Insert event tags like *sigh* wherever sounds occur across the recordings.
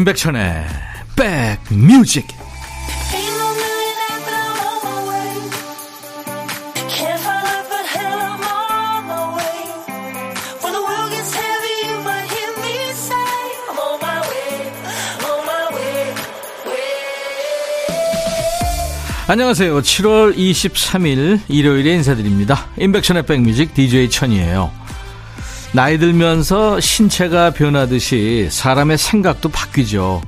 임백천의 백뮤직 안녕하세요. 7월 23일 일요일에 인사드립니다. 임백천의 백뮤직 DJ 천이에요. 나이 들면서 신체가 변하듯이 사람의 생각도 바뀌죠.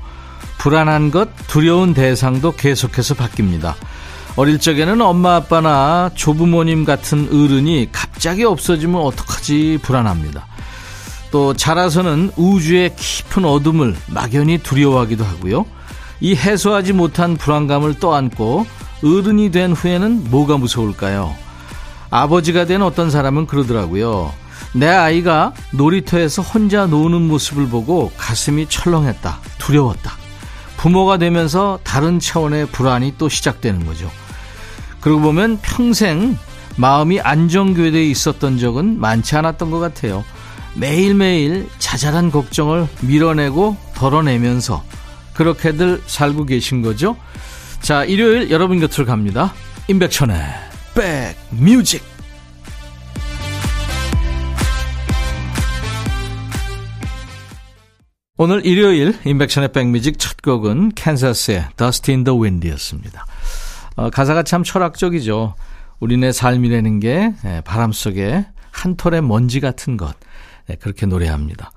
불안한 것, 두려운 대상도 계속해서 바뀝니다. 어릴 적에는 엄마 아빠나 조부모님 같은 어른이 갑자기 없어지면 어떡하지 불안합니다. 또 자라서는 우주의 깊은 어둠을 막연히 두려워하기도 하고요. 이 해소하지 못한 불안감을 떠안고 어른이 된 후에는 뭐가 무서울까요? 아버지가 된 어떤 사람은 그러더라고요. 내 아이가 놀이터에서 혼자 노는 모습을 보고 가슴이 철렁했다. 두려웠다. 부모가 되면서 다른 차원의 불안이 또 시작되는 거죠. 그러고 보면 평생 마음이 안정교대에 있었던 적은 많지 않았던 것 같아요. 매일매일 자잘한 걱정을 밀어내고 덜어내면서 그렇게들 살고 계신 거죠. 자, 일요일 여러분 곁으로 갑니다. 임백천의 백뮤직 오늘 일요일 인백션의 백뮤직 첫 곡은 캔사스의 Dust in the Wind였습니다. 어, 가사가 참 철학적이죠. 우리네 삶이라는 게 예, 바람 속에 한 톨의 먼지 같은 것 네, 그렇게 노래합니다.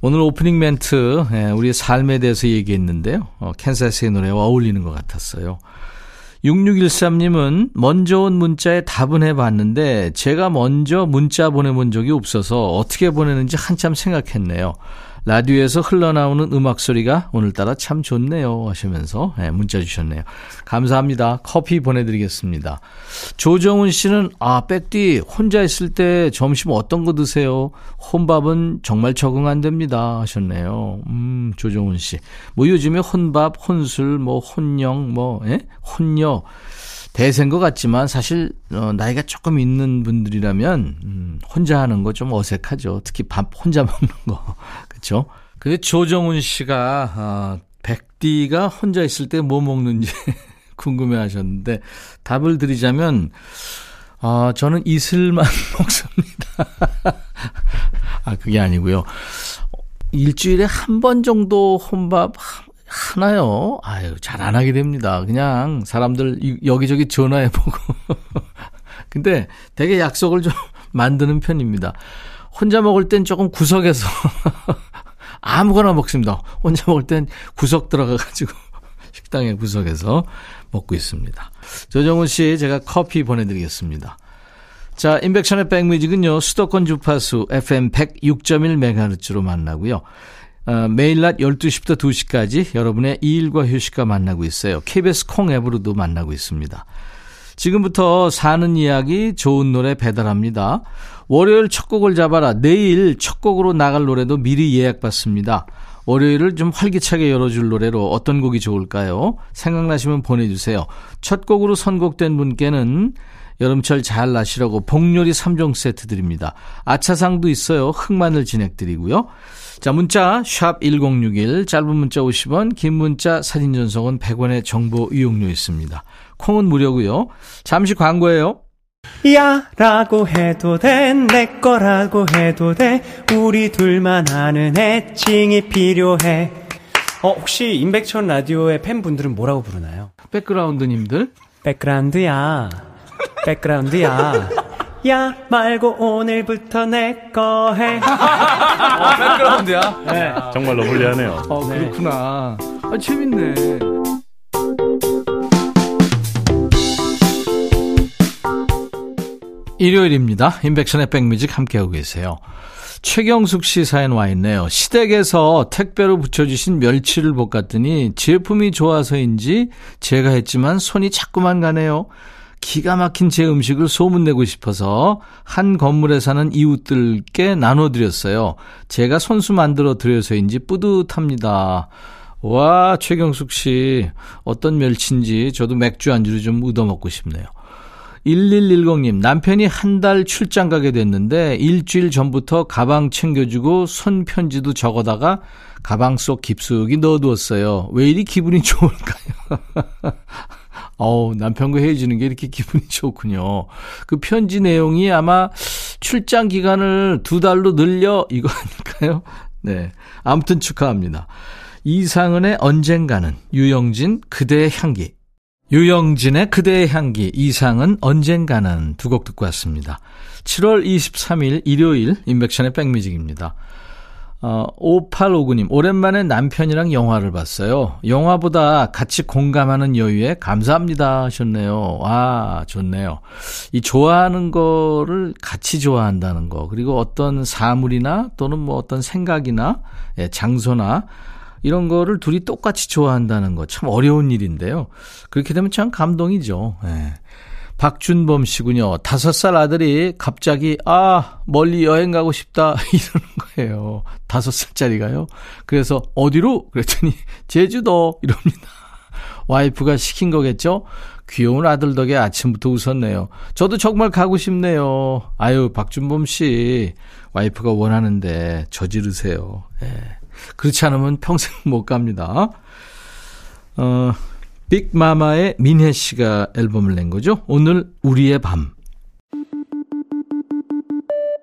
오늘 오프닝 멘트 예, 우리의 삶에 대해서 얘기했는데요. 어, 캔사스의 노래와 어울리는 것 같았어요. 6613님은 먼저 온 문자에 답은 해봤는데 제가 먼저 문자 보내본 적이 없어서 어떻게 보내는지 한참 생각했네요. 라디오에서 흘러나오는 음악 소리가 오늘따라 참 좋네요 하시면서 네, 문자 주셨네요. 감사합니다. 커피 보내드리겠습니다. 조정훈 씨는 아 백디 혼자 있을 때 점심 어떤 거 드세요? 혼밥은 정말 적응 안 됩니다 하셨네요. 음 조정훈 씨. 뭐 요즘에 혼밥, 혼술, 뭐 혼영, 뭐 예? 혼녀 대세인 것 같지만 사실 어, 나이가 조금 있는 분들이라면 음, 혼자 하는 거 좀 어색하죠. 특히 밥 혼자 *laughs* 먹는 거 그렇죠. 근데 조정훈 씨가 어, 백디가 혼자 있을 때 뭐 먹는지 *laughs* 궁금해 하셨는데 답을 드리자면 어, 저는 이슬만 *laughs* 먹습니다. 아 그게 아니고요. 일주일에 한 번 정도 혼밥 하나요? 아유, 잘 안 하게 됩니다. 그냥 사람들 여기저기 전화해보고. *laughs* 근데 되게 약속을 좀 만드는 편입니다. 혼자 먹을 땐 조금 구석에서 아무거나 먹습니다. 혼자 먹을 땐 구석 들어가가지고 *laughs* 식당의 구석에서 먹고 있습니다. 조정훈 씨, 제가 커피 보내드리겠습니다. 자, 인백션의 백뮤직은요, 수도권 주파수 FM 106.1MHz로 만나고요. 어, 매일 낮 12시부터 2시까지 여러분의 일과 휴식과 만나고 있어요. KBS 콩 앱으로도 만나고 있습니다. 지금부터 사는 이야기 좋은 노래 배달합니다. 월요일 첫 곡을 잡아라. 내일 첫 곡으로 나갈 노래도 미리 예약받습니다. 월요일을 좀 활기차게 열어줄 노래로 어떤 곡이 좋을까요? 생각나시면 보내주세요. 첫 곡으로 선곡된 분께는 여름철 잘 나시라고 복요리 3종 세트 드립니다. 아차상도 있어요. 흑마늘 진행드리고요. 자, 문자 1061, 짧은 문자 50원, 긴 문자 사진 전송은 100원의 정보 이용료 있습니다. 콩은 무료고요. 잠시 광고예요. 야 라고 해도 돼 내 거라고 해도 돼 우리 둘만 아는 애칭이 필요해 어 혹시 임백천 라디오의 팬분들은 뭐라고 부르나요? 백그라운드님들 백그라운드야 백그라운드야 야 말고 오늘부터 내 거 해. 어, 백그라운드야? 네. 정말로 불리하네요. 어, 그렇구나. 아, 재밌네. 일요일입니다. 인백션의 백뮤직 함께하고 계세요. 최경숙 씨 사연 와 있네요. 시댁에서 택배로 붙여주신 멸치를 볶았더니 제품이 좋아서인지 제가 했지만 손이 자꾸만 가네요. 기가 막힌 제 음식을 소문내고 싶어서 한 건물에 사는 이웃들께 나눠드렸어요. 제가 손수 만들어 드려서인지 뿌듯합니다. 와, 최경숙 씨. 어떤 멸치인지 저도 맥주 안주로 좀 얻어먹고 싶네요. 1110님, 남편이 한 달 출장 가게 됐는데 일주일 전부터 가방 챙겨주고 손편지도 적어다가 가방 속 깊숙이 넣어두었어요. 왜 이리 기분이 좋을까요? *laughs* 어우, 남편과 헤어지는 게 이렇게 *laughs* 기분이 좋군요. 그 편지 내용이 아마 출장 기간을 두 달로 늘려 이거 아닐까요? 네. 아무튼 축하합니다. 이상은의 언젠가는 유영진 그대의 향기 유영진의 그대의 향기, 이상은 언젠가는 두 곡 듣고 왔습니다. 7월 23일 일요일 인백션의 백뮤직입니다. 어, 5859님, 오랜만에 남편이랑 영화를 봤어요. 영화보다 같이 공감하는 여유에 감사합니다 하셨네요. 와, 좋네요. 이 좋아하는 거를 같이 좋아한다는 거, 그리고 어떤 사물이나 또는 뭐 어떤 생각이나 예, 장소나 이런 거를 둘이 똑같이 좋아한다는 거 참 어려운 일인데요. 그렇게 되면 참 감동이죠. 예. 박준범 씨군요. 다섯 살 아들이 갑자기, 아, 멀리 여행 가고 싶다. *laughs* 이러는 거예요. 다섯 살짜리가요. 그래서, 어디로? 그랬더니, 제주도. 이럽니다. 와이프가 시킨 거겠죠? 귀여운 아들 덕에 아침부터 웃었네요. 저도 정말 가고 싶네요. 아유, 박준범 씨. 와이프가 원하는데 저지르세요. 예. 그렇지 않으면 평생 못 갑니다. 어, 빅마마의 민혜 씨가 앨범을 낸 거죠. 오늘 우리의 밤.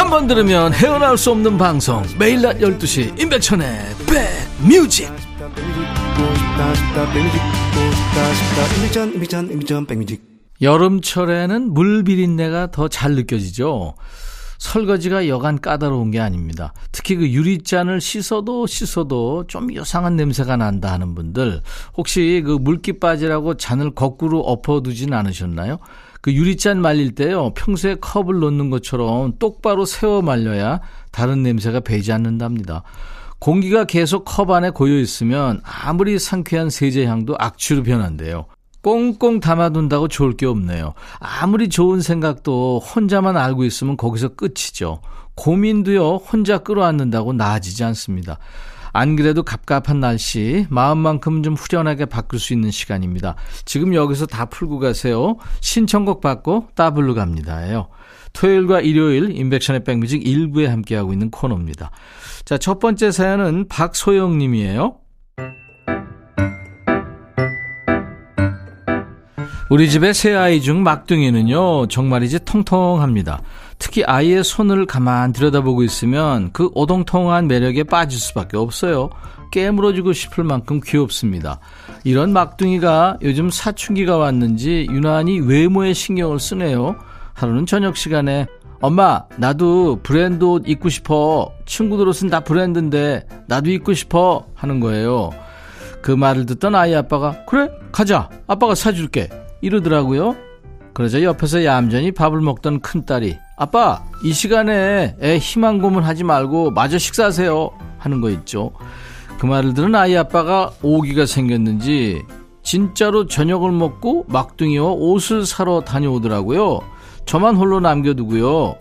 한 번 들으면 헤어나올 수 없는 방송 매일 낮 12시 임백천의 백뮤직 여름철에는 물 비린내가 더 잘 느껴지죠 설거지가 여간 까다로운 게 아닙니다. 특히 그 유리잔을 씻어도 씻어도 좀 이상한 냄새가 난다 하는 분들 혹시 그 물기 빠지라고 잔을 거꾸로 엎어두진 않으셨나요? 그 유리잔 말릴 때요, 평소에 컵을 놓는 것처럼 똑바로 세워 말려야 다른 냄새가 배지 않는답니다. 공기가 계속 컵 안에 고여 있으면 아무리 상쾌한 세제 향도 악취로 변한대요. 꽁꽁 담아둔다고 좋을 게 없네요. 아무리 좋은 생각도 혼자만 알고 있으면 거기서 끝이죠. 고민도요, 혼자 끌어안는다고 나아지지 않습니다. 안 그래도 갑갑한 날씨, 마음만큼 좀 후련하게 바꿀 수 있는 시간입니다. 지금 여기서 다 풀고 가세요. 신청곡 받고 따블로 갑니다예요. 토요일과 일요일 인백션의 백뮤직 일부에 함께하고 있는 코너입니다. 자, 첫 번째 사연은 박소영 님이에요. 우리 집의 새 아이 중 막둥이는요, 정말이지 통통합니다. 특히 아이의 손을 가만 들여다보고 있으면 그 오동통한 매력에 빠질 수밖에 없어요. 깨물어주고 싶을 만큼 귀엽습니다. 이런 막둥이가 요즘 사춘기가 왔는지 유난히 외모에 신경을 쓰네요. 하루는 저녁 시간에 엄마 나도 브랜드 옷 입고 싶어 친구들 옷은 다 브랜드인데 나도 입고 싶어 하는 거예요. 그 말을 듣던 아이 아빠가 그래 가자 아빠가 사줄게 이러더라고요. 그러자 옆에서 얌전히 밥을 먹던 큰딸이 아빠 이 시간에 애 희망 고문하지 말고 마저 식사하세요 하는 거 있죠. 그 말을 들은 아이 아빠가 오기가 생겼는지 진짜로 저녁을 먹고 막둥이와 옷을 사러 다녀오더라고요. 저만 홀로 남겨두고요.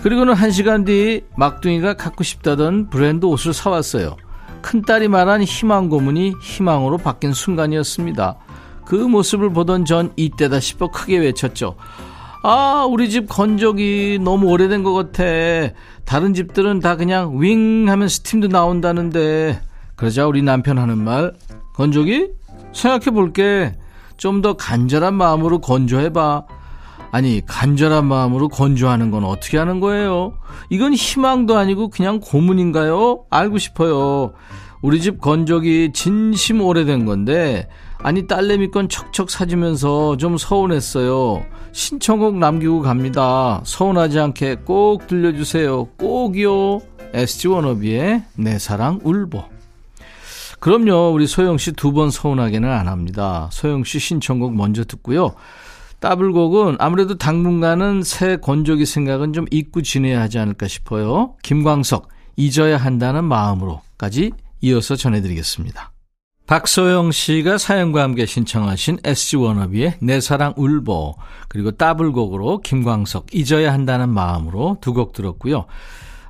그리고는 한 시간 뒤 막둥이가 갖고 싶다던 브랜드 옷을 사왔어요. 큰딸이 말한 희망 고문이 희망으로 바뀐 순간이었습니다. 그 모습을 보던 전 이때다 싶어 크게 외쳤죠. 아, 우리 집 건조기 너무 오래된 것 같아. 다른 집들은 다 그냥 윙 하면 스팀도 나온다는데. 그러자 우리 남편 하는 말, 건조기? 생각해 볼게. 좀 더 간절한 마음으로 건조해봐. 아니, 간절한 마음으로 건조하는 건 어떻게 하는 거예요? 이건 희망도 아니고 그냥 고문인가요? 알고 싶어요. 우리 집 건조기 진심 오래된 건데, 아니 딸내미 건 척척 사주면서 좀 서운했어요. 신청곡 남기고 갑니다. 서운하지 않게 꼭 들려주세요. 꼭이요. SG 워너비의 내 사랑 울보. 그럼요. 우리 소영 씨 두 번 서운하게는 안 합니다. 소영 씨 신청곡 먼저 듣고요. 더블곡은 아무래도 당분간은 새 건조기 생각은 좀 잊고 지내야 하지 않을까 싶어요. 김광석, 잊어야 한다는 마음으로까지 이어서 전해드리겠습니다. 박소영 씨가 사연과 함께 신청하신 SG 워너비의 내 사랑 울보 그리고 더블곡으로 김광석 잊어야 한다는 마음으로 두 곡 들었고요.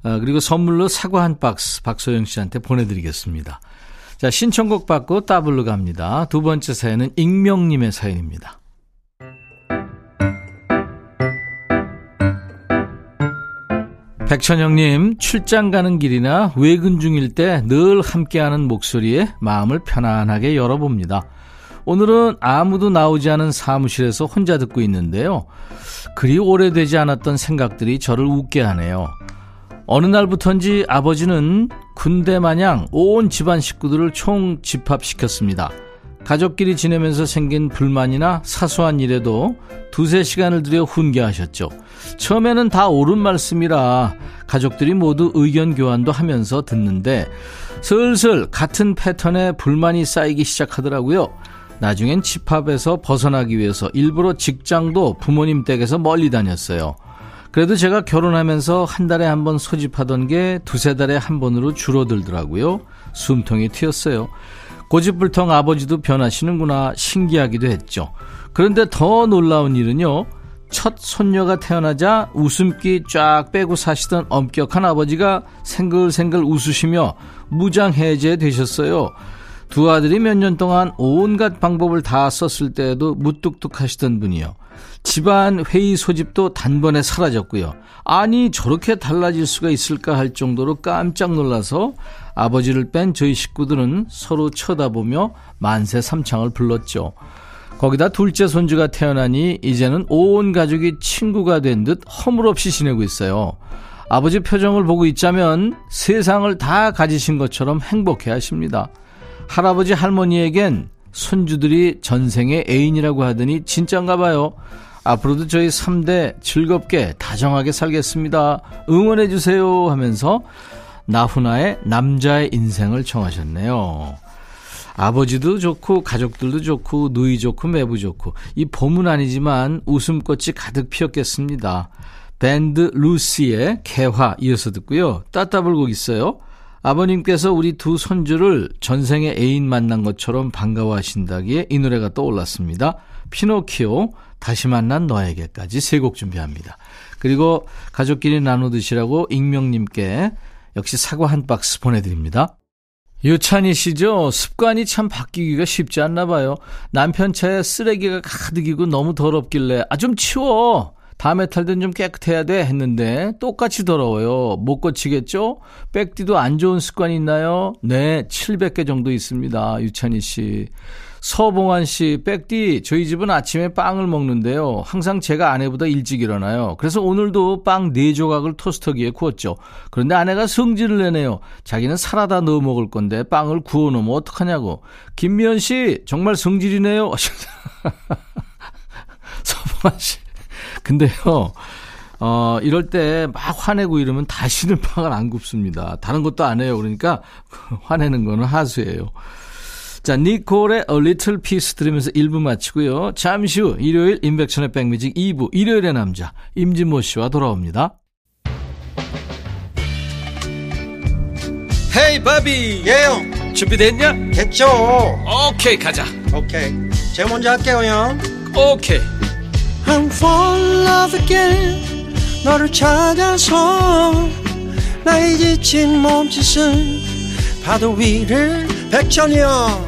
아, 그리고 선물로 사과 한 박스 박소영 씨한테 보내드리겠습니다. 자 신청곡 받고 더블로 갑니다. 두 번째 사연은 익명님의 사연입니다. 백천 형님, 출장 가는 길이나 외근 중일 때 늘 함께하는 목소리에 마음을 편안하게 열어봅니다. 오늘은 아무도 나오지 않은 사무실에서 혼자 듣고 있는데요. 그리 오래되지 않았던 생각들이 저를 웃게 하네요. 어느 날부턴지 아버지는 군대 마냥 온 집안 식구들을 총 집합시켰습니다. 가족끼리 지내면서 생긴 불만이나 사소한 일에도 두세 시간을 들여 훈계하셨죠. 처음에는 다 옳은 말씀이라 가족들이 모두 의견 교환도 하면서 듣는데 슬슬 같은 패턴의 불만이 쌓이기 시작하더라고요. 나중엔 집합에서 벗어나기 위해서 일부러 직장도 부모님 댁에서 멀리 다녔어요. 그래도 제가 결혼하면서 한 달에 한 번 소집하던 게 두세 달에 한 번으로 줄어들더라고요. 숨통이 튀었어요. 고집불통 아버지도 변하시는구나 신기하기도 했죠. 그런데 더 놀라운 일은요. 첫 손녀가 태어나자 웃음기 쫙 빼고 사시던 엄격한 아버지가 생글생글 웃으시며 무장해제 되셨어요. 두 아들이 몇 년 동안 온갖 방법을 다 썼을 때에도 무뚝뚝하시던 분이요. 집안 회의 소집도 단번에 사라졌고요. 아니 저렇게 달라질 수가 있을까 할 정도로 깜짝 놀라서 아버지를 뺀 저희 식구들은 서로 쳐다보며 만세 삼창을 불렀죠. 거기다 둘째 손주가 태어나니 이제는 온 가족이 친구가 된 듯 허물없이 지내고 있어요. 아버지 표정을 보고 있자면 세상을 다 가지신 것처럼 행복해 하십니다. 할아버지 할머니에겐 손주들이 전생의 애인이라고 하더니 진짠가 봐요. 앞으로도 저희 3대 즐겁게 다정하게 살겠습니다. 응원해 주세요 하면서 나훈아의 남자의 인생을 청하셨네요. 아버지도 좋고 가족들도 좋고 누이 좋고 매부 좋고 이 봄은 아니지만 웃음꽃이 가득 피었겠습니다. 밴드 루시의 개화 이어서 듣고요. 따따블곡 있어요. 아버님께서 우리 두 손주를 전생에 애인 만난 것처럼 반가워하신다기에 이 노래가 떠올랐습니다. 피노키오, 다시 만난 너에게까지 세 곡 준비합니다. 그리고 가족끼리 나눠 드시라고 익명님께 역시 사과 한 박스 보내드립니다. 유찬희 씨죠? 습관이 참 바뀌기가 쉽지 않나 봐요. 남편 차에 쓰레기가 가득이고 너무 더럽길래, 아, 좀 치워! 다음에 탈 땐 좀 깨끗해야 돼 했는데 똑같이 더러워요. 못 고치겠죠? 백디도 안 좋은 습관이 있나요? 네, 700개 정도 있습니다. 유찬희 씨. 서봉환 씨, 백디, 저희 집은 아침에 빵을 먹는데요. 항상 제가 아내보다 일찍 일어나요. 그래서 오늘도 빵 4조각을 토스터기에 구웠죠. 그런데 아내가 성질을 내네요. 자기는 살아다 넣어 먹을 건데 빵을 구워 놓으면 어떡하냐고. 김미연 씨, 정말 성질이네요. *laughs* 서봉환 씨. 근데요, 어, 이럴 때 막 화내고 이러면 다시는 *laughs* 빵을 안 굽습니다. 다른 것도 안 해요. 그러니까 *laughs* 화내는 거는 하수예요. 자, 니콜의 A Little Piece 들으면서 1부 마치고요. 잠시 후 일요일 인백천의 백뮤직 2부 일요일의 남자 임진모 씨와 돌아옵니다. 헤이 바비 예영. 준비됐냐? 됐죠. 오케이 가자. 오케이. 제가 먼저 할게요 형. 오케이. I'm fall in love again 너를 찾아서 나의 지친 몸짓은 파도 위를 백천이 형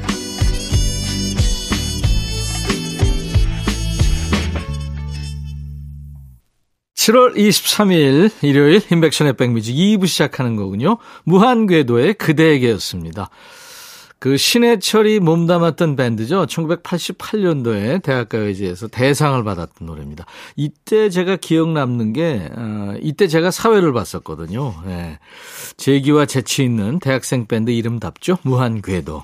7월 23일 일요일 인백션의 백뮤직 2부 시작하는 거군요. 무한궤도의 그대에게였습니다. 그 신해철이 몸담았던 밴드죠. 1988년도에 대학가요제에서 대상을 받았던 노래입니다. 이때 제가 기억 남는 게 어, 이때 제가 사회를 봤었거든요. 네. 재기와 재치 있는 대학생 밴드 이름답죠. 무한궤도.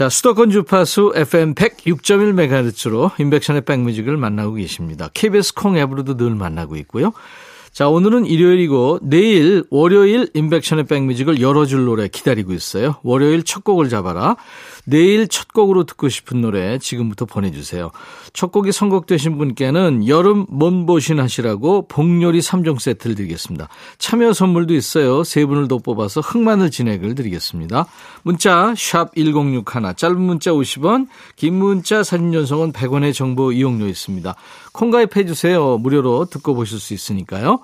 자, 수도권 주파수 FM 106.1MHz로 인백션의 백뮤직을 만나고 계십니다. KBS 콩 앱으로도 늘 만나고 있고요. 자, 오늘은 일요일이고 내일 월요일 인백션의 백뮤직을 열어줄 노래 기다리고 있어요. 월요일 첫 곡을 잡아라. 내일 첫 곡으로 듣고 싶은 노래 지금부터 보내주세요. 첫 곡이 선곡되신 분께는 여름 몸보신 하시라고 복요리 3종 세트를 드리겠습니다. 참여 선물도 있어요. 세 분을 더 뽑아서 흑마늘 진액을 드리겠습니다. 문자 1061, 짧은 문자 50원, 긴 문자 사진 전송은 100원의 정보 이용료 있습니다. 콩 가입해 주세요. 무료로 듣고 보실 수 있으니까요.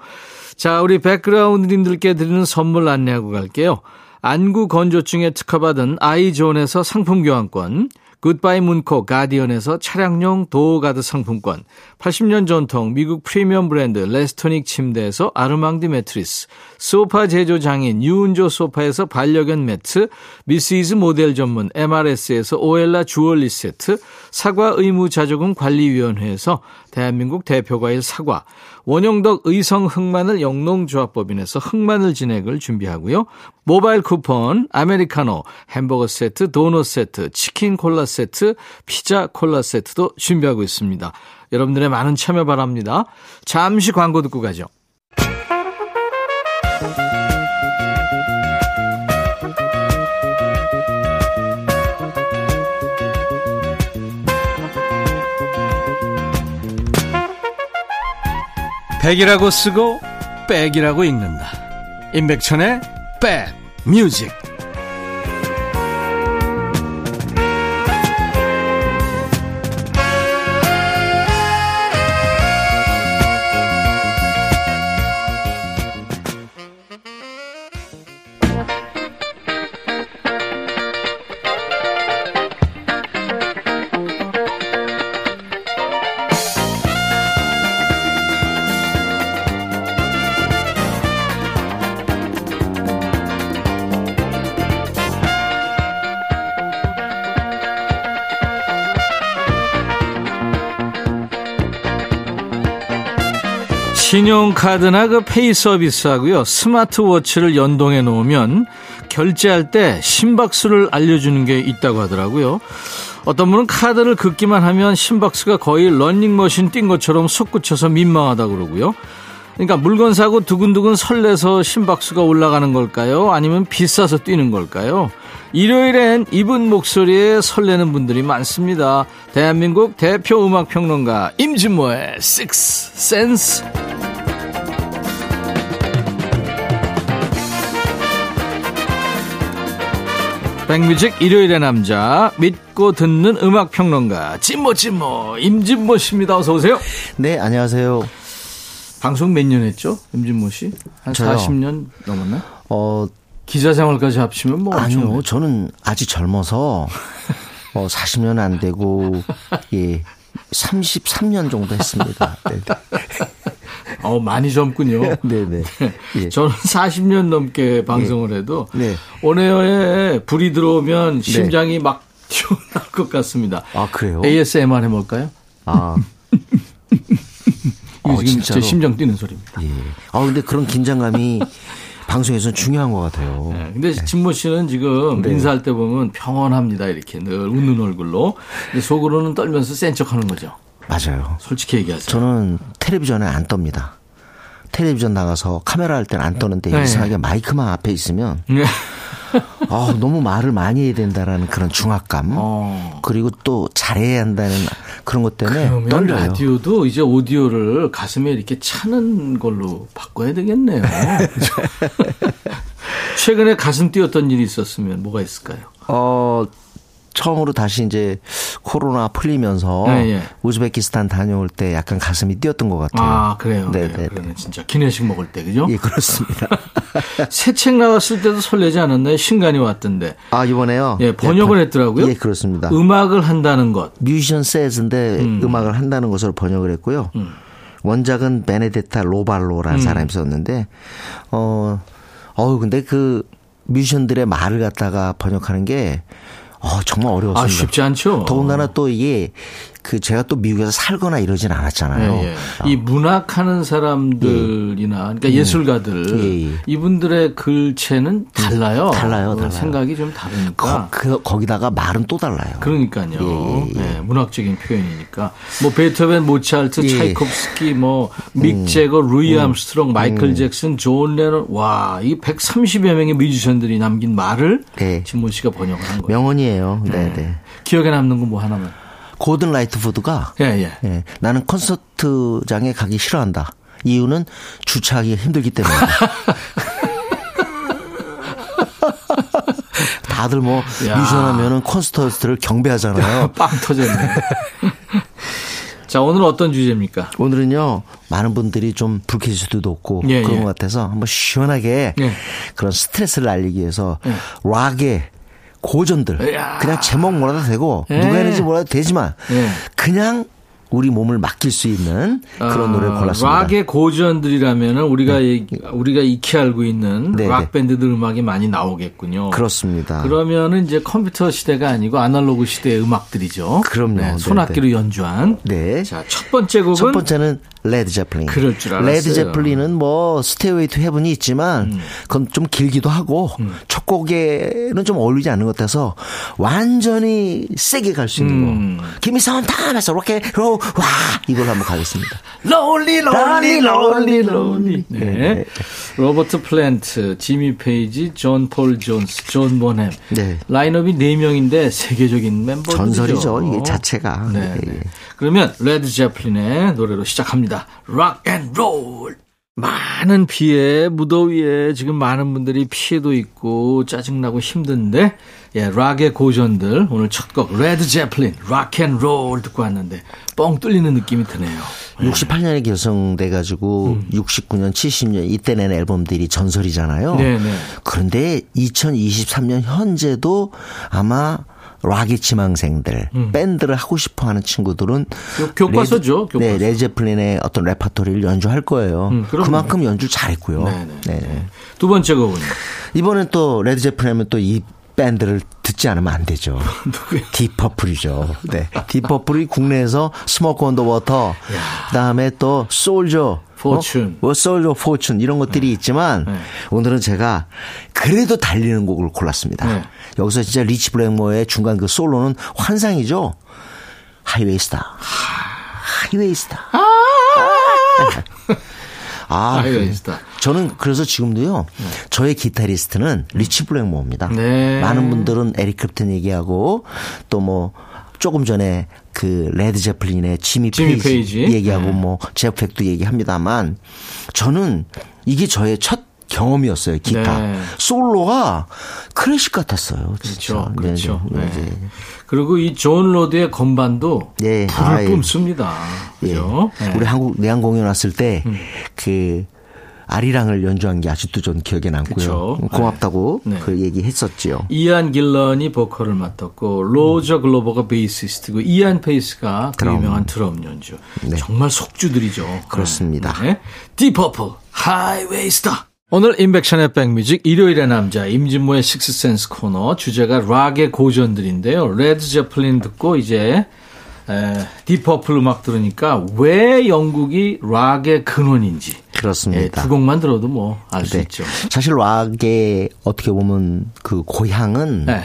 자, 우리 백그라운드님들께 드리는 선물 안내하고 갈게요. 안구 건조증에 특허받은 아이존에서 상품 교환권, 굿바이 문코 가디언에서 차량용 door guard 상품권, 80년 전통 미국 프리미엄 브랜드 레스토닉 침대에서 아르망디 매트리스, 소파 제조 장인 유운조 소파에서 반려견 매트, 미시즈 모델 전문 MRS에서 오엘라 주얼리 세트, 사과 의무 자조금 관리위원회에서 대한민국 대표과일 사과, 원형덕 의성 흑마늘 영농조합법인에서 흑마늘 진액을 준비하고요. 모바일 쿠폰, 아메리카노, 햄버거 세트, 도넛 세트, 치킨 콜라 세트, 피자 콜라 세트도 준비하고 있습니다. 여러분들의 많은 참여 바랍니다. 잠시 광고 듣고 가죠. 백이라고 쓰고 백이라고 읽는다. 임백천의 백 뮤직. 신용카드나 그 페이 서비스 하고요. 스마트워치를 연동해 놓으면 결제할 때 심박수를 알려주는 게 있다고 하더라고요. 어떤 분은 카드를 긋기만 하면 심박수가 거의 런닝머신 뛴 것처럼 솟구쳐서 민망하다 그러고요. 그러니까 물건 사고 두근두근 설레서 심박수가 올라가는 걸까요? 아니면 비싸서 뛰는 걸까요? 일요일엔 이분 목소리에 설레는 분들이 많습니다. 대한민국 대표 음악평론가 임진모의 Six Sense. 백뮤직 일요일의 남자 믿고 듣는 음악 평론가 찐모 찐모 임진모 씨입니다. 어서 오세요. 네, 안녕하세요. 방송 몇 년 했죠? 임진모 씨? 한 저요? 40년 넘었나? 어, 기자 생활까지 합치면 뭐 엄청 아니요. 저는 아직 젊어서 어, 40년 안 되고 예. 33년 정도 했습니다. 네. *laughs* 어, 많이 젊군요. *laughs* 네, 네. 예. 저는 40년 넘게 방송을 해도 네. 온에어에 불이 들어오면 심장이 막 *laughs* 튀어나올 것 같습니다. 아, 그래요? ASMR 해볼까요? 아. *laughs* 어, 지금 제 진짜로? 심장 뛰는 소리입니다. 예. 아, 근데 그런 긴장감이 방송에서는 중요한 것 같아요. 네, 근데 진모 씨는 지금 네. 인사할 때 보면 평온합니다. 이렇게 늘 웃는 얼굴로. 속으로는 떨면서 센 척 하는 거죠. 맞아요. 솔직히 얘기하세요. 저는 텔레비전에 안 떱니다. 텔레비전 나가서 카메라 할 때는 안 떠는데 네. 이상하게 마이크만 앞에 있으면 네. *laughs* 아, 너무 말을 많이 해야 된다라는 그런 중압감. 어. 그리고 또 잘해야 한다는 그런 것 때문에 그러면 떨려요. 라디오도 이제 오디오를 가슴에 이렇게 차는 걸로 바꿔야 되겠네요. *laughs* 최근에 가슴 뛰었던 일이 있었으면 뭐가 있을까요? 어, 처음으로 다시 이제 코로나 풀리면서 네, 예. 우즈베키스탄 다녀올 때 약간 가슴이 뛰었던 것 같아요. 아, 그래요. 네, 그래요. 네. 그러면 진짜 기내식 먹을 때, 그죠? 예, 그렇습니다. *laughs* 새 책 나왔을 때도 설레지 않았나요? 신간이 왔던데. 아, 이번에요? 예, 번역을 했더라고요. 예, 그렇습니다. 음악을 한다는 것. 뮤지션 세즈인데 음. 악을 한다는 것으로 번역을 했고요. 음. 원작은 베네데타 로발로라는 사람이 썼는데 어 어우 근데 그 뮤지션들의 말을 갖다가 번역하는 게 어, 정말 어려웠습니다. 아, 쉽지 않죠. 더군다나 또 이게 그 제가 또 미국에서 살거나 이러진 않았잖아요. 예, 예. 아, 이 문학하는 사람들이나 그러니까 예 술가들 예, 예. 이분들의 글체는 달라요. 달라요, 어, 달라요. 생각이 좀 거, 다르니까. 그, 거기다가 말은 또 달라요. 그러니까요. 예, 예, 예, 문학적인 표현이니까. 뭐 베토벤, 모차르트, 예. 차이콥스키, 뭐 믹 재거, 루이 암스트롱, 마이클 잭슨, 존 레논, 와, 이 130여 명의 뮤지션들이 남긴 말을 예. 진모 씨가 번역을 한 거예요. 명언이에요. 네, 네. 기억에 남는 건 뭐 하나만. 고든 라이트푸드가 예, 예. 예, 나는 콘서트장에 가기 싫어한다. 이유는 주차하기가 힘들기 때문에. *laughs* 다들 뭐 야. 뮤지션하면은 콘서트를 경배하잖아요. *laughs* 빵 터졌네. *laughs* 자, 오늘 어떤 주제입니까? 오늘은요 많은 분들이 좀 불쾌할 수도 없고 예, 그런 예. 것 같아서 한번 시원하게 예. 그런 스트레스를 날리기 위해서 예. 락의 고전들. 그냥 제목 몰라도 되고 예. 누가 했는지 몰라도 되지만 예. 그냥 우리 몸을 맡길 수 있는 그런 노래를 골랐습니다. 아, 락의 고전들이라면은 우리가 얘기- 우리가 익히 알고 있는 네, 락 네. 밴드들 음악이 많이 나오겠군요. 그렇습니다. 그러면은 이제 컴퓨터 시대가 아니고 아날로그 시대의 음악들이죠. 그럼요. 네, 네, 손악기로 연주한. 네. 자, 첫 번째 곡은 첫 번째는 레드 제플린. 그럴 줄 알았어요. 레드 제플린은 뭐 Stairway to Heaven이 있지만 음. 그건 좀 길기도 하고 첫 곡에는 좀 어울리지 않는 것 같아서 완전히 세게 갈 수 있는 음. 거. 김이 사운타면서 이렇게 와 이걸 한번 가겠습니다. 롤리 롤리 롤리 롤리. 네. 네. 로버트 플랜트, 지미 페이지, 존 폴 존스, 존 보넴. 네. 라인업이 네 명인데 세계적인 멤버들이죠. 전설이죠, 이게 자체가. 네. 예, 예. 그러면 레드 제플린의 노래로 시작합니다. Rock and Roll. 많은 비에 무더위에 지금 많은 분들이 피해도 있고 짜증나고 힘든데 예, 락의 고전들 오늘 첫 곡 레드 제플린 Rock and Roll 듣고 왔는데 뻥 뚫리는 느낌이 드네요. 68년에 결성돼 가지고 69년, 70년 이때 낸 앨범들이 전설이잖아요. 음. 네, 네. 그런데 2023년 현재도 아마 락의 지망생들, 밴드를 하고 싶어 하는 친구들은 교- 교과서죠, 레드, 교과서. 네, 레드 제플린의 어떤 레파토리를 연주할 거예요. 음. 그만큼 연주 잘했고요. 네, 네. 네. 두 번째 곡은 이번엔 또 레드제플린 하면 또 이 밴드를 듣지 않으면 안 되죠. *laughs* 딥 퍼플이죠. 네. *laughs* 딥 퍼플이 국내에서 Smoke on the Water, 그다음에 또 Soldier, Fortune. 뭐 Soldier Fortune 이런 것들이 있지만 네. 오늘은 제가 그래도 달리는 곡을 골랐습니다. 네. 여기서 진짜 리치 블랙모어의 중간 그 솔로는 환상이죠. Highway Star. Highway Star. 아, *laughs* Highway Star. 저는 그래서 지금도요. 저의 기타리스트는 리치 블랙모어입니다. 네. 많은 분들은 에릭 클랩튼 얘기하고 또 뭐 조금 전에 그 레드 제플린의 지미, 지미 페이지, 페이지. 얘기하고 네. 뭐 제프 벡도 얘기합니다만 저는 이게 저의 첫 경험이었어요. 기타 네. 솔로가 클래식 같았어요. 진짜. 그렇죠. 그렇죠. 네, 네. 네. 그리고 이 존 로드의 건반도 예. 불을 아, 예. 뿜습니다. 예. 그죠? 네. 음. 우리 한국 내한 공연 왔을 때그 아리랑을 연주한 게 아직도 좀 기억에 남고요. 그쵸. 고맙다고 네. 그 얘기했었지요. 이안 길런이 보컬을 맡았고 로저 글로버가 베이시스트고 이안 페이스가 그 드럼. 유명한 드럼 연주. 네. 정말 속주들이죠. 그렇습니다. 네. 딥 퍼플 Highway Star. 오늘 임백천의 백뮤직 일요일의 남자 임진모의 식스센스 코너 주제가 락의 고전들인데요. 레드 제플린 듣고 이제 에, 딥 퍼플 음악 들으니까 왜 영국이 락의 근원인지 그렇습니다. 예, 두 곡만 들어도 뭐 알수 네. 있죠. 사실 락의 어떻게 보면 그 고향은 네.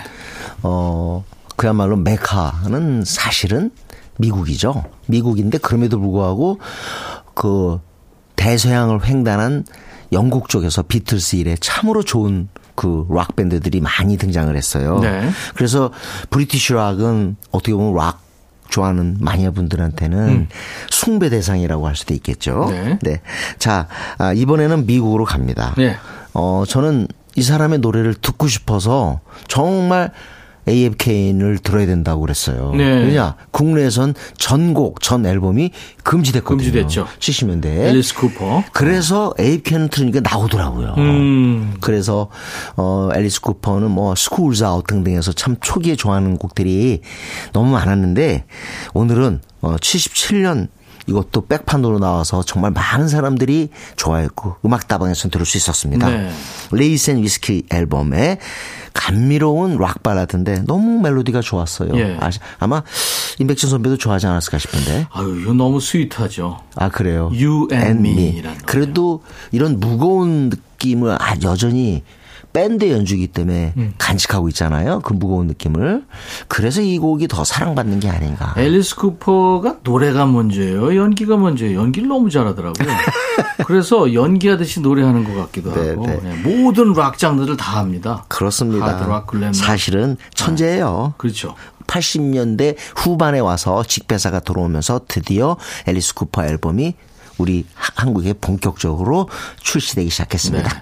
어 그야말로 메카는 사실은 미국이죠. 미국인데 그럼에도 불구하고 그 대서양을 횡단한 영국 쪽에서 비틀스 이래 참으로 좋은 그락 밴드들이 많이 등장을 했어요. 네. 그래서 British Rock은 어떻게 보면 락 좋아하는 마니아분들한테는 숭배 대상이라고 할 수도 있겠죠. 음. 네. 자, 아, 이번에는 미국으로 갑니다. 네. 어, 저는 이 사람의 노래를 듣고 싶어서 정말 AFKN을 들어야 된다고 그랬어요. 네. 왜냐? 국내에선 전곡, 전 앨범이 금지됐거든요. 금지됐죠. 70년대. 앨리스 쿠퍼. 그래서 AFKN은 틀으니까 나오더라고요. 음. 그래서 어 앨리스 쿠퍼는 뭐 School's Out 등등에서 참 초기에 좋아하는 곡들이 너무 많았는데 오늘은 어 77년 이것도 백판으로 나와서 정말 많은 사람들이 좋아했고 음악 다방에서 들을 수 있었습니다. 네. Lace and Whiskey 앨범에 감미로운 락 발라드인데 너무 멜로디가 좋았어요. 예. 아, 아마 임백천 선배도 좋아하지 않았을까 싶은데. 아유, 이거 너무 스윗하죠. 아 그래요. You and Me라는 노래. 그래도 이런 무거운 느낌을 아, 여전히 밴드 연주기 때문에 음. 간직하고 있잖아요. 그 무거운 느낌을. 그래서 이 곡이 더 사랑받는 게 아닌가. 앨리스 쿠퍼가 노래가 먼저예요? 연기가 먼저예요? 연기를 너무 잘하더라고요. *laughs* 그래서 연기하듯이 노래하는 것 같기도 네, 하고 네. 네, 모든 락 장르를 다 합니다. 그렇습니다. 하드락, glam rock. 사실은 천재예요. 그렇죠. 80년대 후반에 와서 직배사가 들어오면서 드디어 앨리스 쿠퍼 앨범이 우리 하- 한국에 본격적으로 출시되기 시작했습니다. 네.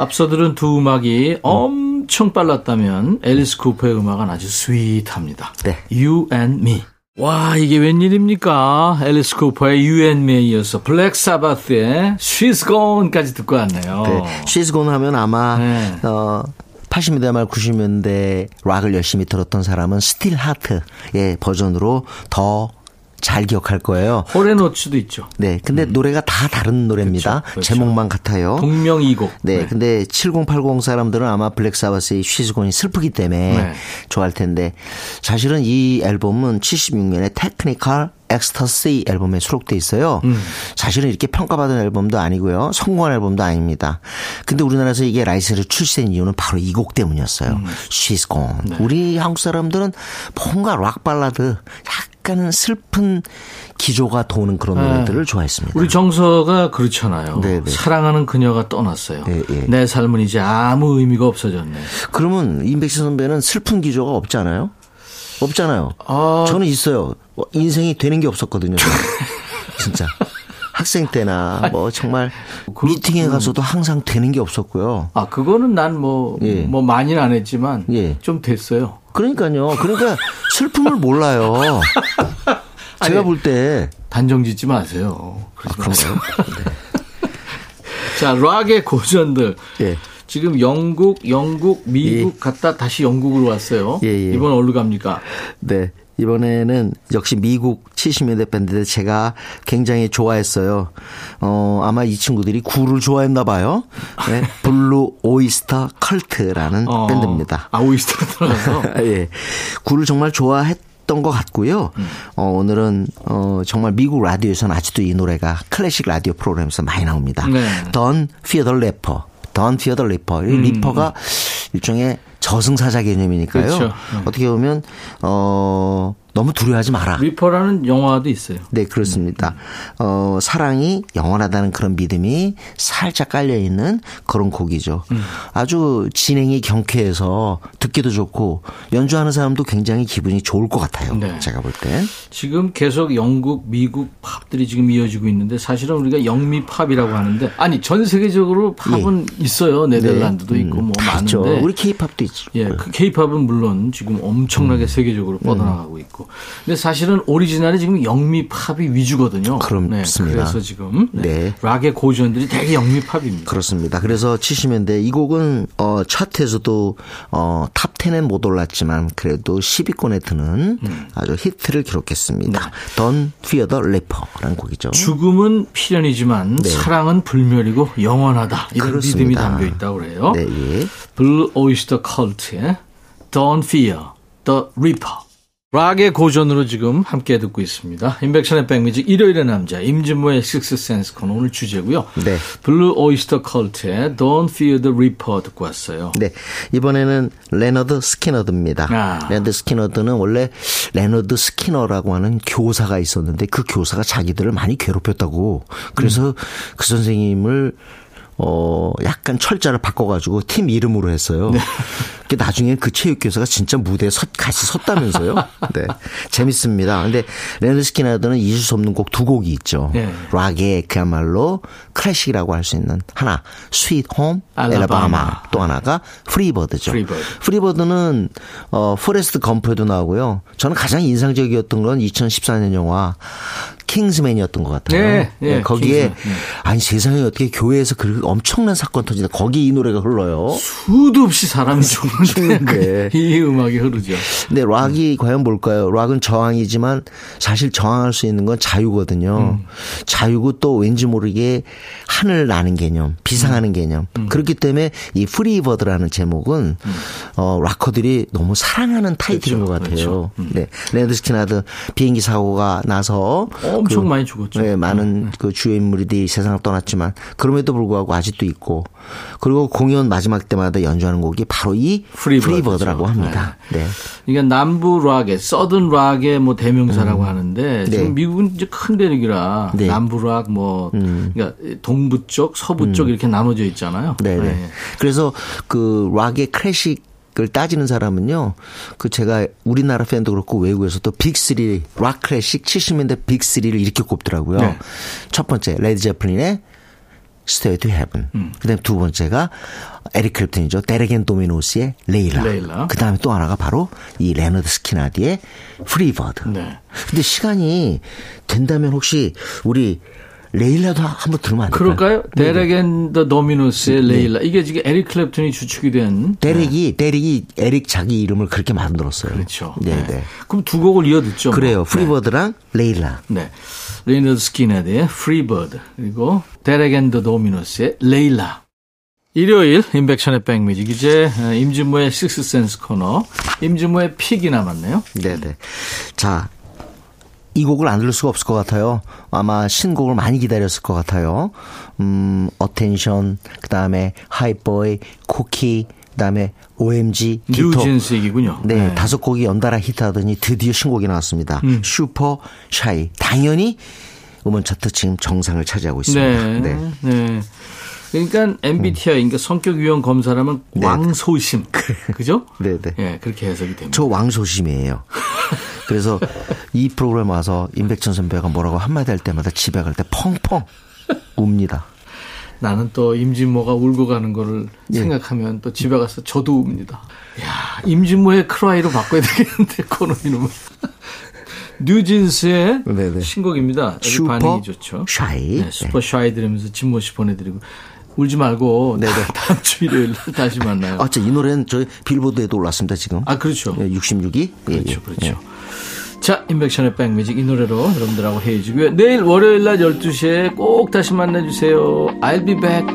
앞서 들은 두 음악이 엄청 빨랐다면 앨리스 쿠퍼의 음악은 아주 sweet합니다. 네. You and Me. 와 이게 웬일입니까? 앨리스 쿠퍼의 You and Me에 이어서 블랙 사바스의 She's Gone까지 듣고 왔네요. 네. She's Gone 하면 아마 네. 어 80년대 말 90년대 락을 열심히 들었던 사람은 스틸 하트의 버전으로 더 잘 기억할 거예요. 홀 앤 오츠도 있죠. 네. 근데 노래가 다 다른 노래입니다. 음. 그렇죠, 그렇죠. 제목만 같아요. 동명이곡. 네, 근데 7080 사람들은 아마 블랙 사바스의 She's Gone이 슬프기 때문에 네. 좋아할 텐데 사실은 이 앨범은 76년에 Technical Ecstasy 앨범에 수록돼 있어요. 음. 사실은 이렇게 평가받은 앨범도 아니고요. 성공한 앨범도 아닙니다. 근데 우리나라에서 이게 라이선스로 출시된 이유는 바로 이 곡 때문이었어요. 음. She's Gone. 네. 우리 한국 사람들은 뭔가 락 발라드 약간은 슬픈 기조가 도는 그런 노래들을 좋아했습니다. 네. 우리 정서가 그렇잖아요. 네, 네. 사랑하는 그녀가 떠났어요. 네, 네. 내 삶은 이제 아무 의미가 없어졌네. 그러면 임백천 선배는 슬픈 기조가 없잖아요? 없잖아요. 아. 저는 있어요. 어, 인생이 되는 게 없었거든요. *laughs* 진짜. 학생 때나 뭐 정말 미팅에 가서도 항상 되는 게 없었고요. 아 그거는 난 뭐뭐 예. 많이는 안 했지만 예. 좀 됐어요. 그러니까요. 그러니까 슬픔을 몰라요. *laughs* 제가 아니, 볼 때 단정 짓지 마세요. 그러지 마세요. 그런가요? *laughs* 자, 락의 고전들. 예. 지금 영국, 영국, 미국 갔다 다시 영국으로 왔어요. 예, 예. 이번 어디로 갑니까? 네. 이번에는 역시 미국 70년대 밴드인데 제가 굉장히 좋아했어요. 어, 아마 이 친구들이 굴을 좋아했나 봐요. 네. *laughs* 블루 오이스터 컬트라는 어, 밴드입니다. 아, oyster 들어가서. *laughs* 예. 굴을 정말 좋아했 던 것 같고요. 어, 오늘은 어, 정말 미국 라디오에서는 아직도 이 노래가 클래식 라디오 프로그램에서 많이 나옵니다. 네. Don't Fear Fear the Reaper. 이 Reaper가 일종의 저승사자 개념이니까요. 음. 그렇죠. 네. 어떻게 보면 어, 너무 두려워하지 마라. Reaper라는 영화도 있어요. 네, 그렇습니다. 어, 사랑이 영원하다는 그런 믿음이 살짝 깔려 있는 그런 곡이죠. 음. 아주 진행이 경쾌해서 듣기도 좋고 연주하는 사람도 굉장히 기분이 좋을 것 같아요. 네. 제가 볼 땐. 지금 계속 영국, 미국 팝들이 지금 이어지고 있는데 사실은 우리가 영미 팝이라고 하는데 아니 전 세계적으로 팝은 있어요. 네덜란드도 있고 뭐 예. 음, 다 있죠. 많은데 우리 케이팝도 있죠. 예, 그 케이팝은 물론 지금 엄청나게 세계적으로 뻗어나가고 있고. 근데 사실은 오리지널이 지금 영미 팝이 위주거든요. 그렇습니다. 네, 그래서 지금 네, 네. 락의 고전들이 되게 영미 팝입니다. 그렇습니다. 그래서 70년대 이 곡은 어 차트에서도 어 탑 10에 못 올랐지만 그래도 10위권에 드는 음. 아주 히트를 기록했습니다. 네. Don't Fear the Reaper라는 곡이죠. 죽음은 필연이지만 사랑은 불멸이고 영원하다. 이런 네. 그렇습니다. 믿음이 담겨 있다고 그래요. 네, 예. 블루 오이스터 컬트의 Don't Fear the Reaper. 락의 고전으로 지금 함께 듣고 있습니다. 인백션의 백뮤직 일요일의 남자 임진모의 식스센스 코너 오늘 주제고요. 네. 블루 오이스터 컬트의 Don't Fear the Reaper 듣고 왔어요. 네. 이번에는 레너드 스키너드입니다. 아. 레너드 스키너드는 원래 레너드 스키너라고 하는 교사가 있었는데 그 교사가 자기들을 많이 괴롭혔다고. 그래서 그 선생님을 어, 약간 철자를 바꿔가지고 팀 이름으로 했어요. 그 나중에 그 체육교사가 진짜 무대에 섰, 같이 섰다면서요. *laughs* 네. 재밌습니다. 근데 레너드 스키너드는 잊을 수 없는 곡 두 곡이 있죠. 네. 락의 그야말로 클래식이라고 할 수 있는 하나, Sweet Home. Alabama. 또 하나가 프리버드죠. 프리버드. 프리버드는 어 포레스트 검프에도 나오고요. 저는 가장 인상적이었던 건 2014년 영화 킹스맨이었던 것 같아요. 네, 네, 거기에 킹스맨, 네. 아니 세상에 어떻게 교회에서 그렇게 엄청난 사건 터지다 거기 이 노래가 흘러요. 수도 없이 사람이 죽는데. *laughs* 이 음악이 흐르죠. 근데 락이 과연 뭘까요? 락은 저항이지만 사실 저항할 수 있는 건 자유거든요. 자유고 또 왠지 모르게 하늘 나는 개념, 비상하는 개념. 그렇기 때문에 이 Free Bird라는 제목은 어 락커들이 너무 사랑하는 타이틀인 그렇죠, 것 같아요. 그렇죠. 네. 레너드 스키너드 비행기 사고가 나서 엄청 많이 죽었죠. 네, 많은 그 주요 인물들이 세상을 떠났지만 그럼에도 불구하고 아직도 있고 그리고 공연 마지막 때마다 연주하는 곡이 바로 이 프리버드죠. 프리버드라고 합니다. 네. 그러니까 남부 락의 Southern rock의 뭐 대명사라고 하는데 지금 네. 미국은 이제 큰 대륙이라 네. 음. 남부 락 뭐 그러니까 동부 쪽, 서부 쪽 이렇게 나눠져 있잖아요. 네네. 네. 그래서 그 락의 클래식 을 따지는 사람은요, 그 제가 우리나라 팬도 그렇고 외국에서도 빅3, 락 클래식 70년대 빅3를 이렇게 꼽더라고요. 네. 첫 번째, 레드 제플린의 Stairway to Heaven. 음. 그 다음 두 번째가 에릭 클랩튼이죠. 데렉 앤더 도미노스의 레일라. 레일라. 그 다음에 또 하나가 바로 이 레너드 스키너드의 Free Bird. 네. 근데 시간이 된다면 혹시 우리 레일라도 한번 들으면 안 될까요? 그럴까요? 데렉 앤더 도미노스의 레일라. 이게 지금 에릭 클랩튼이 주축이 된 데렉이 데렉이 에릭 자기 이름을 그렇게 만들었어요. 그렇죠. 네, 네. 네. 그럼 두 곡을 이어 듣죠. 뭐. 그래요. 네. Free Bird랑 레일라. 네. 레너드 스키너드의 Free Bird 그리고 데렉 앤더 도미노스의 레일라. 일요일 인백션의 백뮤직 이제 임진모의 식스센스 코너 임진모의 pick이 남았네요. 네, 네. 자, 이 곡을 안 들을 수가 없을 것 같아요. 아마 신곡을 많이 기다렸을 것 같아요. 음, Attention, 그 다음에 Hype Boy, Cookie, 그 다음에 OMG, Ditto. 뉴진스 얘기군요. 네, 다섯 곡이 연달아 히트하더니 드디어 신곡이 나왔습니다. 음. Super Shy. 당연히 음원 차트 지금 정상을 차지하고 있습니다. 네. 네. 그러니까 MBTI, 그러니까 성격 유형 검사라면 왕소심. *laughs* 그죠? 네, 네. 예, 그렇게 해석이 됩니다. 저 왕소심이에요. *laughs* 그래서 이 프로그램 와서 임백천 선배가 뭐라고 한마디 할 때마다 집에 갈 때 펑펑 웁니다. 나는 또 임진모가 울고 가는 거를 예. 생각하면 또 집에 가서 저도 웁니다. 야, 임진모의 크라이로 바꿔야 되겠는데 *laughs* 코너 이름을. 뉴진스의 네네. 신곡입니다. 여기 슈퍼 반응이 좋죠. Shy. 네, Super Shy 들으면서 진모 씨 보내드리고 울지 말고 다음 주 일요일 날 다시 만나요. 아, 저 이 노래는 저희 빌보드에도 올랐습니다, 지금. 아, 그렇죠. 예, 66위. 예, 예. 그렇죠, 그렇죠. 자, 인백션의 백뮤직 이 노래로 여러분들하고 헤어지고요. 내일 월요일 날 12시에 꼭 다시 만나주세요. I'll be back.